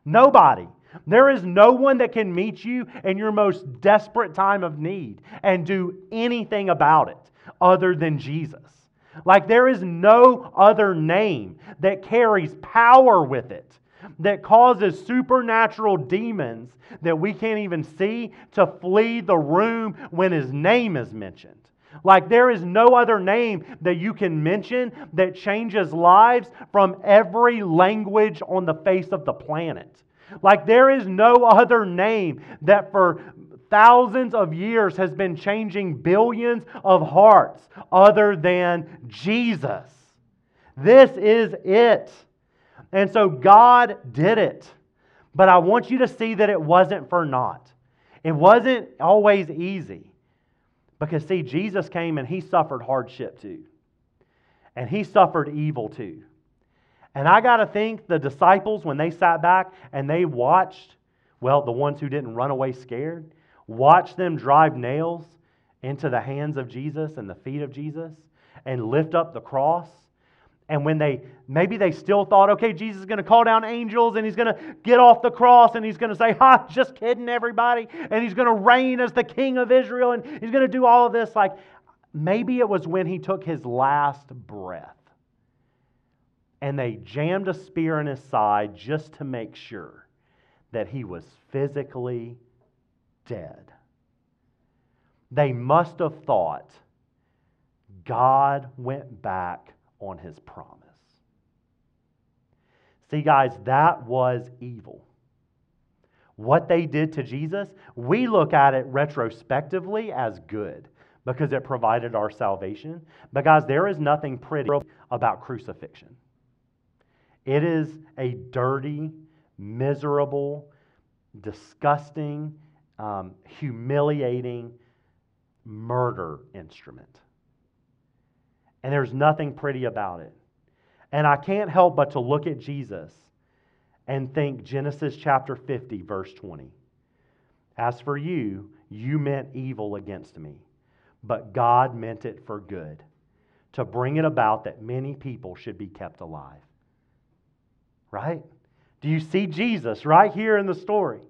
Nobody. There is no one that can meet you in your most desperate time of need and do anything about it other than Jesus. Like there is no other name that carries power with it that causes supernatural demons that we can't even see to flee the room when his name is mentioned. Like there is no other name that you can mention that changes lives from every language on the face of the planet. Like there is no other name that for thousands of years has been changing billions of hearts other than Jesus. This is it. And so God did it. But I want you to see that it wasn't for naught. It wasn't always easy. Because, see, Jesus came and he suffered hardship too. And he suffered evil too. And I got to think the disciples, when they sat back and they watched, well, the ones who didn't run away scared, watched them drive nails into the hands of Jesus and the feet of Jesus and lift up the cross and when they, maybe they still thought, okay, Jesus is going to call down angels and he's going to get off the cross and he's going to say, ha, just kidding, everybody. And he's going to reign as the king of Israel and he's going to do all of this. Like, maybe it was when he took his last breath and they jammed a spear in his side just to make sure that he was physically dead. They must have thought God went back on his promise. See, guys, that was evil. What they did to Jesus, we look at it retrospectively as good because it provided our salvation. But, guys, there is nothing pretty about crucifixion. It is a dirty, miserable, disgusting, um, humiliating, murder instrument. And there's nothing pretty about it. And I can't help but to look at Jesus and think Genesis chapter 50, verse 20. As for you, you meant evil against me, but God meant it for good, to bring it about that many people should be kept alive. Right? Do you see Jesus right here in the story?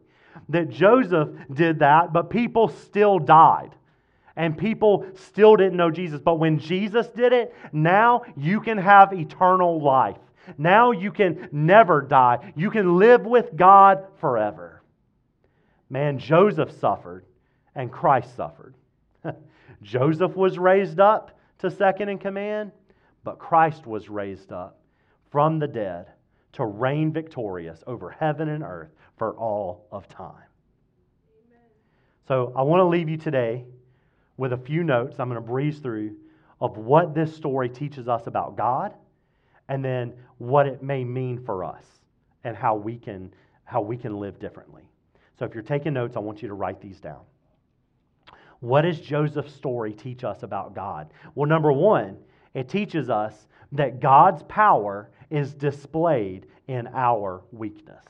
That Joseph did that, but people still died. And people still didn't know Jesus. But when Jesus did it, now you can have eternal life. Now you can never die. You can live with God forever. Man, Joseph suffered and Christ suffered. *laughs* Joseph was raised up to second in command, but Christ was raised up from the dead to reign victorious over heaven and earth for all of time. So I want to leave you today with a few notes I'm going to breeze through of what this story teaches us about God and then what it may mean for us and how we can how we can live differently. So if you're taking notes, I want you to write these down. What does Joseph's story teach us about God? Well, number 1, it teaches us that God's power is displayed in our weakness.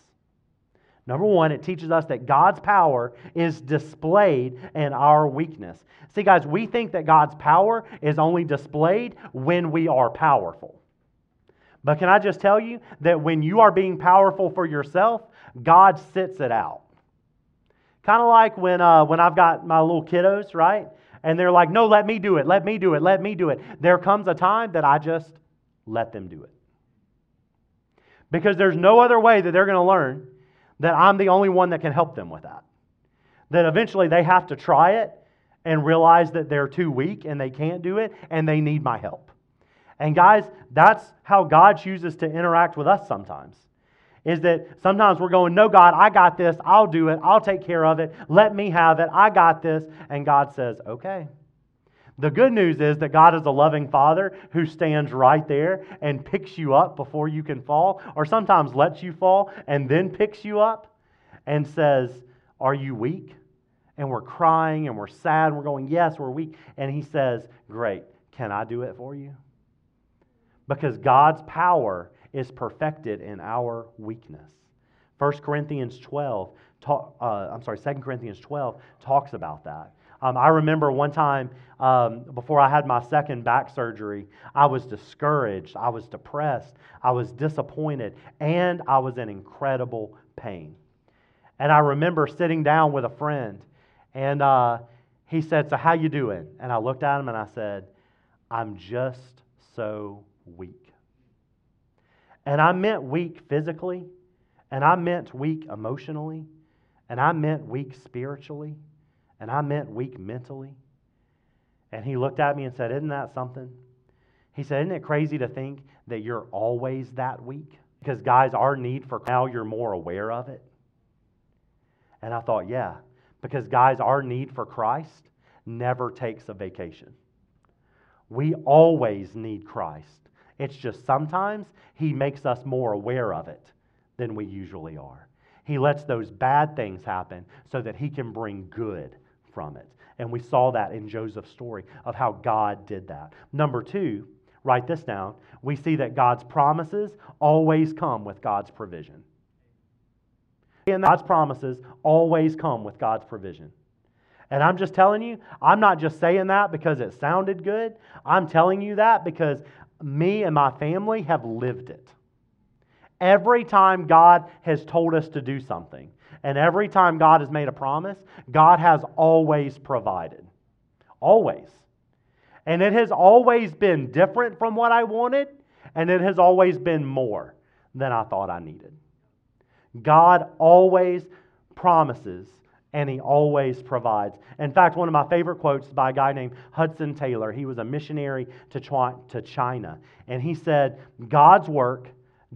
Number one, it teaches us that God's power is displayed in our weakness. See, guys, we think that God's power is only displayed when we are powerful. But can I just tell you that when you are being powerful for yourself, God sits it out. Kind of like when, uh, when I've got my little kiddos, right? And they're like, no, let me do it, let me do it, let me do it. There comes a time that I just let them do it. Because there's no other way that they're going to learn that I'm the only one that can help them with that. That eventually they have to try it and realize that they're too weak and they can't do it and they need my help. And guys, that's how God chooses to interact with us sometimes. Is that sometimes we're going, No, God, I got this. I'll do it. I'll take care of it. Let me have it. I got this. And God says, Okay. The good news is that God is a loving Father who stands right there and picks you up before you can fall, or sometimes lets you fall and then picks you up and says, Are you weak? And we're crying and we're sad and we're going, Yes, we're weak. And He says, Great, can I do it for you? Because God's power is perfected in our weakness. 1 Corinthians 12, talk, uh, I'm sorry, 2 Corinthians 12 talks about that. Um, I remember one time um, before I had my second back surgery, I was discouraged, I was depressed, I was disappointed, and I was in incredible pain. And I remember sitting down with a friend, and uh, he said, "So how you doing?" And I looked at him and I said, "I'm just so weak." And I meant weak physically, and I meant weak emotionally, and I meant weak spiritually and I meant weak mentally. And he looked at me and said, Isn't that something? He said, Isn't it crazy to think that you're always that weak? Because, guys, our need for now, you're more aware of it. And I thought, yeah, because, guys, our need for Christ never takes a vacation. We always need Christ. It's just sometimes He makes us more aware of it than we usually are. He lets those bad things happen so that He can bring good from it. And we saw that in Joseph's story of how God did that. Number two, write this down. We see that God's promises always come with God's provision. And God's promises always come with God's provision. And I'm just telling you, I'm not just saying that because it sounded good. I'm telling you that because me and my family have lived it. Every time God has told us to do something, and every time God has made a promise, God has always provided. Always. And it has always been different from what I wanted, and it has always been more than I thought I needed. God always promises and he always provides. In fact, one of my favorite quotes by a guy named Hudson Taylor. He was a missionary to China, and he said, God's work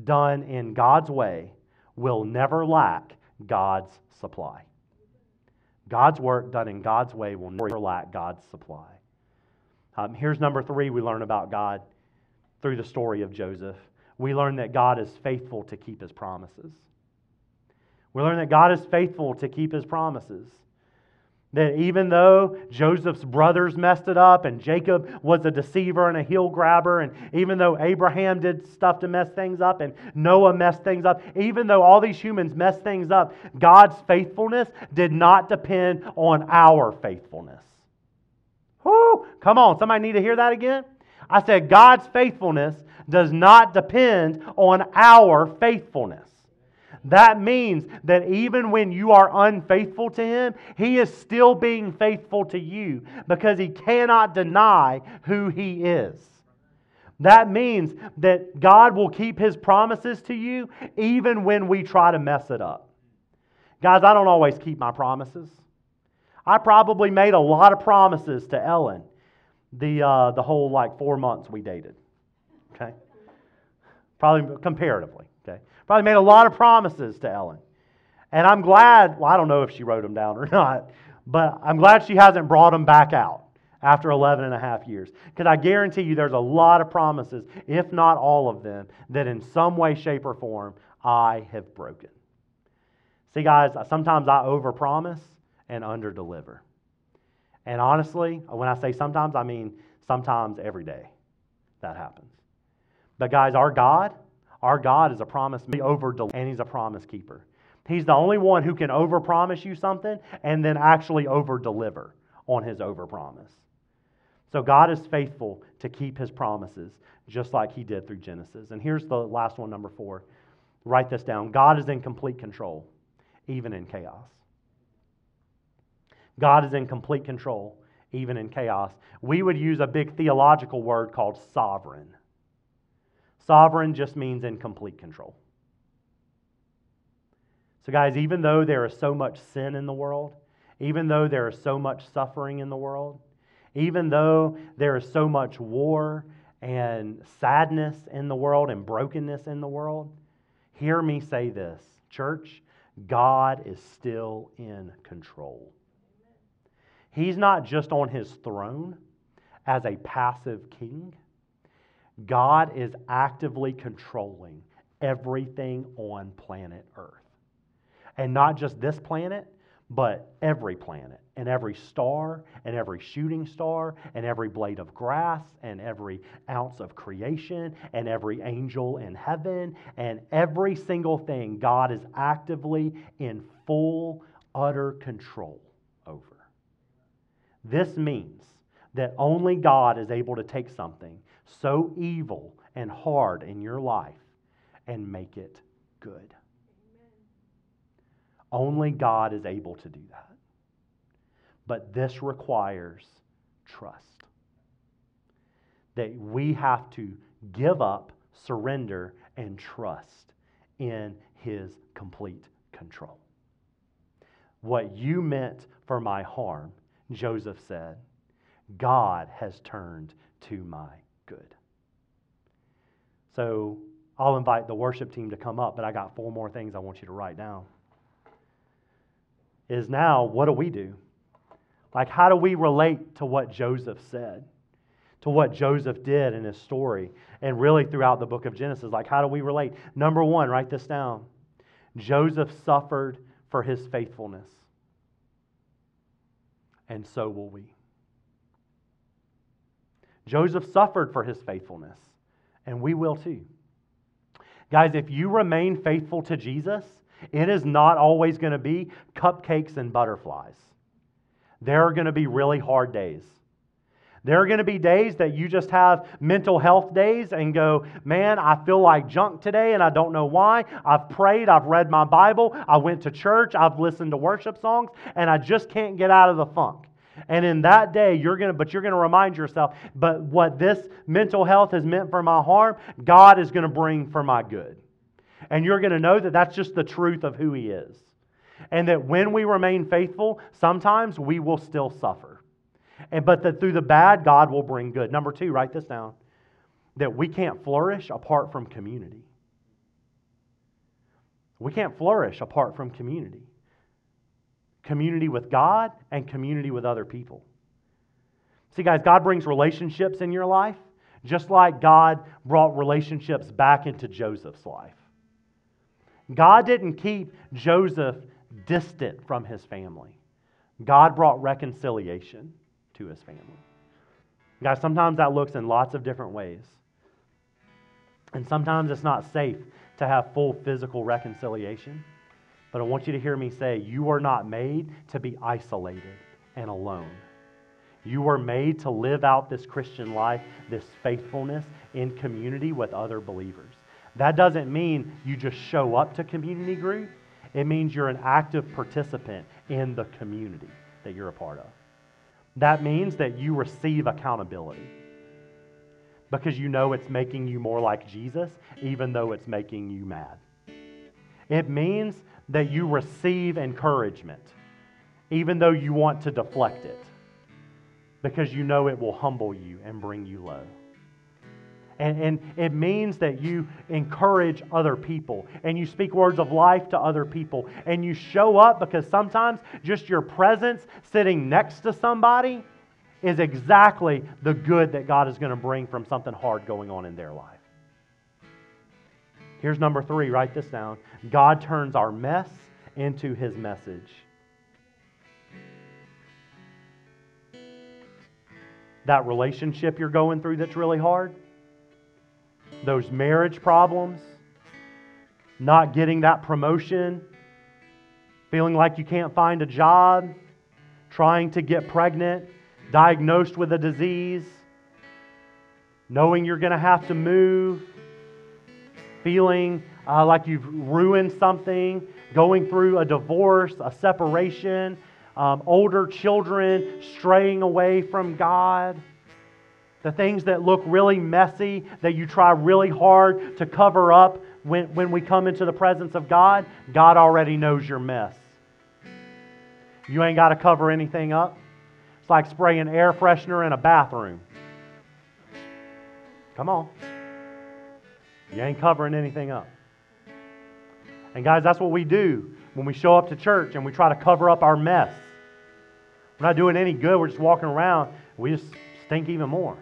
done in God's way will never lack God's supply. God's work done in God's way will never lack God's supply. Um, here's number three we learn about God through the story of Joseph. We learn that God is faithful to keep his promises. We learn that God is faithful to keep his promises. That even though Joseph's brothers messed it up and Jacob was a deceiver and a heel grabber, and even though Abraham did stuff to mess things up and Noah messed things up, even though all these humans messed things up, God's faithfulness did not depend on our faithfulness. Whoo! Come on, somebody need to hear that again? I said, God's faithfulness does not depend on our faithfulness. That means that even when you are unfaithful to Him, He is still being faithful to you because He cannot deny who He is. That means that God will keep His promises to you even when we try to mess it up. Guys, I don't always keep my promises. I probably made a lot of promises to Ellen the, uh, the whole like four months we dated. Okay? Probably comparatively. Okay? Probably made a lot of promises to Ellen. And I'm glad, well, I don't know if she wrote them down or *laughs* not, but I'm glad she hasn't brought them back out after 11 and a half years. Because I guarantee you there's a lot of promises, if not all of them, that in some way, shape, or form I have broken. See, guys, sometimes I overpromise and underdeliver. And honestly, when I say sometimes, I mean sometimes every day that happens. But guys, our God, our God is a promise over and he's a promise keeper. He's the only one who can overpromise you something and then actually over deliver on his overpromise. So God is faithful to keep his promises just like he did through Genesis. And here's the last one, number four. Write this down. God is in complete control, even in chaos. God is in complete control, even in chaos. We would use a big theological word called sovereign. Sovereign just means in complete control. So, guys, even though there is so much sin in the world, even though there is so much suffering in the world, even though there is so much war and sadness in the world and brokenness in the world, hear me say this church, God is still in control. He's not just on his throne as a passive king, God is actively controlling everything on planet Earth. And not just this planet, but every planet and every star and every shooting star and every blade of grass and every ounce of creation and every angel in heaven and every single thing God is actively in full, utter control over. This means that only God is able to take something so evil and hard in your life and make it good. Only God is able to do that. But this requires trust. That we have to give up, surrender, and trust in His complete control. What you meant for my harm, Joseph said, God has turned to my good. So I'll invite the worship team to come up, but I got four more things I want you to write down. Is now, what do we do? Like, how do we relate to what Joseph said, to what Joseph did in his story, and really throughout the book of Genesis? Like, how do we relate? Number one, write this down Joseph suffered for his faithfulness, and so will we. Joseph suffered for his faithfulness, and we will too. Guys, if you remain faithful to Jesus, it is not always going to be cupcakes and butterflies. There are going to be really hard days. There are going to be days that you just have mental health days and go, man, I feel like junk today and I don't know why. I've prayed, I've read my Bible, I went to church, I've listened to worship songs, and I just can't get out of the funk. And in that day, you're going to, but you're going to remind yourself, but what this mental health has meant for my harm, God is going to bring for my good. And you're going to know that that's just the truth of who He is. And that when we remain faithful, sometimes we will still suffer. And, but that through the bad, God will bring good. Number two, write this down that we can't flourish apart from community. We can't flourish apart from community community with God and community with other people. See, guys, God brings relationships in your life just like God brought relationships back into Joseph's life. God didn't keep Joseph distant from his family. God brought reconciliation to his family. Guys, sometimes that looks in lots of different ways. And sometimes it's not safe to have full physical reconciliation. But I want you to hear me say, you are not made to be isolated and alone. You are made to live out this Christian life, this faithfulness in community with other believers. That doesn't mean you just show up to community group. It means you're an active participant in the community that you're a part of. That means that you receive accountability because you know it's making you more like Jesus, even though it's making you mad. It means that you receive encouragement, even though you want to deflect it, because you know it will humble you and bring you low. And, and it means that you encourage other people and you speak words of life to other people and you show up because sometimes just your presence sitting next to somebody is exactly the good that God is going to bring from something hard going on in their life. Here's number three write this down God turns our mess into his message. That relationship you're going through that's really hard, those marriage problems, not getting that promotion, feeling like you can't find a job, trying to get pregnant, diagnosed with a disease, knowing you're going to have to move, feeling uh, like you've ruined something, going through a divorce, a separation, um, older children straying away from God the things that look really messy, that you try really hard to cover up when, when we come into the presence of God, God already knows your mess. You ain't got to cover anything up. It's like spraying air freshener in a bathroom. Come on. You ain't covering anything up. And guys, that's what we do when we show up to church and we try to cover up our mess. We're not doing any good. We're just walking around. We just stink even more.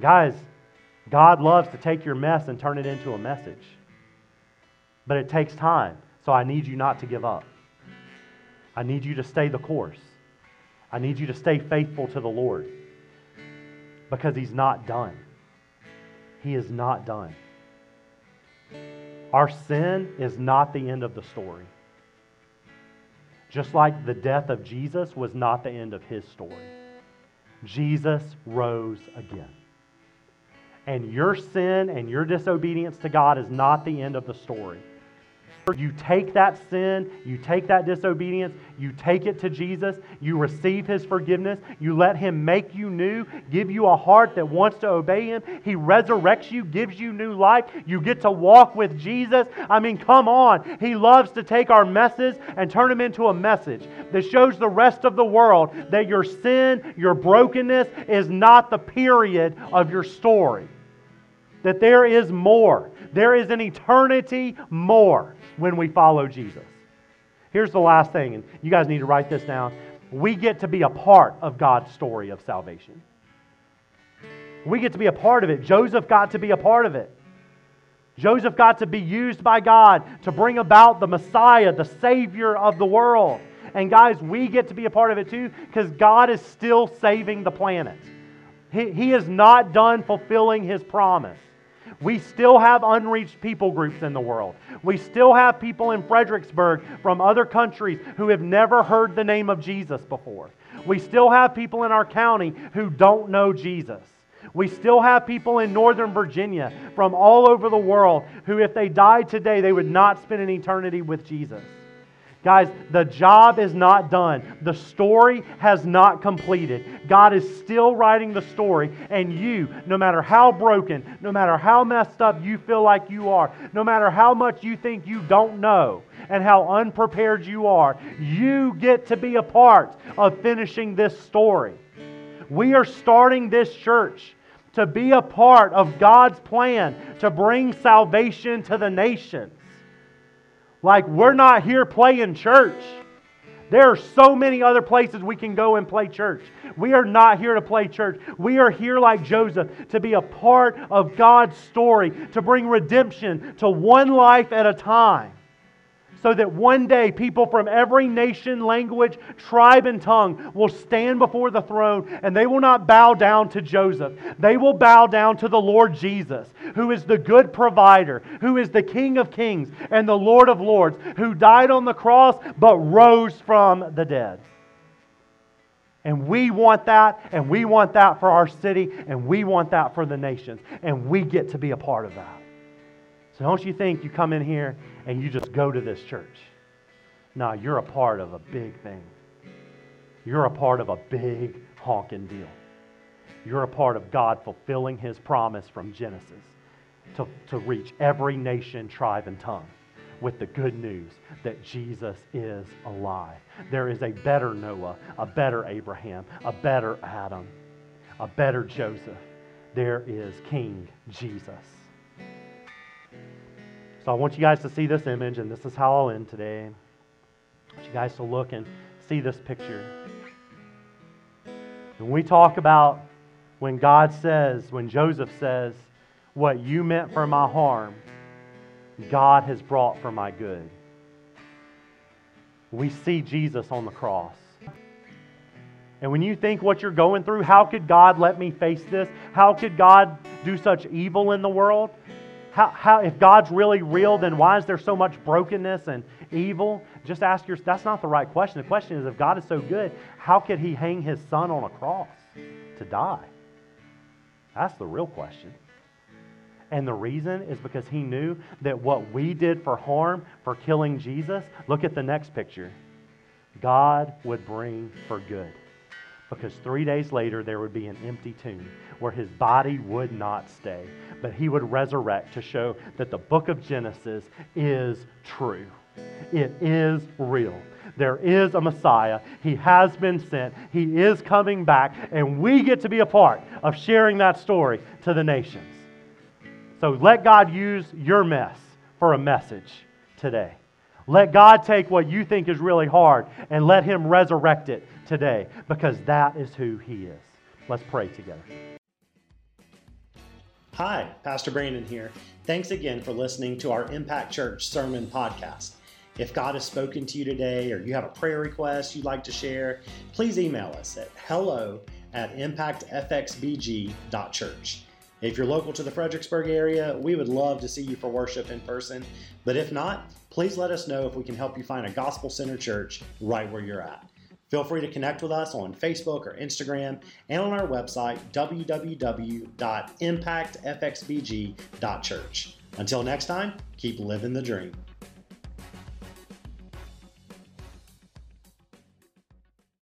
Guys, God loves to take your mess and turn it into a message. But it takes time. So I need you not to give up. I need you to stay the course. I need you to stay faithful to the Lord because He's not done. He is not done. Our sin is not the end of the story. Just like the death of Jesus was not the end of his story. Jesus rose again. And your sin and your disobedience to God is not the end of the story. You take that sin, you take that disobedience, you take it to Jesus, you receive His forgiveness, you let Him make you new, give you a heart that wants to obey Him. He resurrects you, gives you new life. You get to walk with Jesus. I mean, come on. He loves to take our messes and turn them into a message that shows the rest of the world that your sin, your brokenness is not the period of your story that there is more. There is an eternity more when we follow Jesus. Here's the last thing, and you guys need to write this down. We get to be a part of God's story of salvation. We get to be a part of it. Joseph got to be a part of it. Joseph got to be used by God to bring about the Messiah, the Savior of the world. And guys, we get to be a part of it too because God is still saving the planet. He, he is not done fulfilling His promise. We still have unreached people groups in the world. We still have people in Fredericksburg from other countries who have never heard the name of Jesus before. We still have people in our county who don't know Jesus. We still have people in Northern Virginia from all over the world who, if they died today, they would not spend an eternity with Jesus. Guys, the job is not done. The story has not completed. God is still writing the story, and you, no matter how broken, no matter how messed up you feel like you are, no matter how much you think you don't know, and how unprepared you are, you get to be a part of finishing this story. We are starting this church to be a part of God's plan to bring salvation to the nations. Like, we're not here playing church. There are so many other places we can go and play church. We are not here to play church. We are here, like Joseph, to be a part of God's story, to bring redemption to one life at a time. So that one day people from every nation, language, tribe, and tongue will stand before the throne and they will not bow down to Joseph. They will bow down to the Lord Jesus, who is the good provider, who is the King of kings and the Lord of lords, who died on the cross but rose from the dead. And we want that, and we want that for our city, and we want that for the nations, and we get to be a part of that. So don't you think you come in here and you just go to this church. No, you're a part of a big thing. You're a part of a big honking deal. You're a part of God fulfilling his promise from Genesis to, to reach every nation, tribe, and tongue with the good news that Jesus is alive. There is a better Noah, a better Abraham, a better Adam, a better Joseph. There is King Jesus. So I want you guys to see this image, and this is how I'll end today. I want you guys to look and see this picture. When we talk about when God says, when Joseph says, what you meant for my harm, God has brought for my good. We see Jesus on the cross. And when you think what you're going through, how could God let me face this? How could God do such evil in the world? How, how, if God's really real, then why is there so much brokenness and evil? Just ask yourself, that's not the right question. The question is, if God is so good, how could he hang his son on a cross to die? That's the real question. And the reason is because he knew that what we did for harm, for killing Jesus, look at the next picture, God would bring for good. Because three days later, there would be an empty tomb where his body would not stay, but he would resurrect to show that the book of Genesis is true. It is real. There is a Messiah. He has been sent. He is coming back, and we get to be a part of sharing that story to the nations. So let God use your mess for a message today. Let God take what you think is really hard and let Him resurrect it today because that is who He is. Let's pray together. Hi, Pastor Brandon here. Thanks again for listening to our Impact Church Sermon Podcast. If God has spoken to you today or you have a prayer request you'd like to share, please email us at hello at impactfxbg.church. If you're local to the Fredericksburg area, we would love to see you for worship in person. But if not, please let us know if we can help you find a gospel centered church right where you're at. Feel free to connect with us on Facebook or Instagram and on our website, www.impactfxbg.church. Until next time, keep living the dream.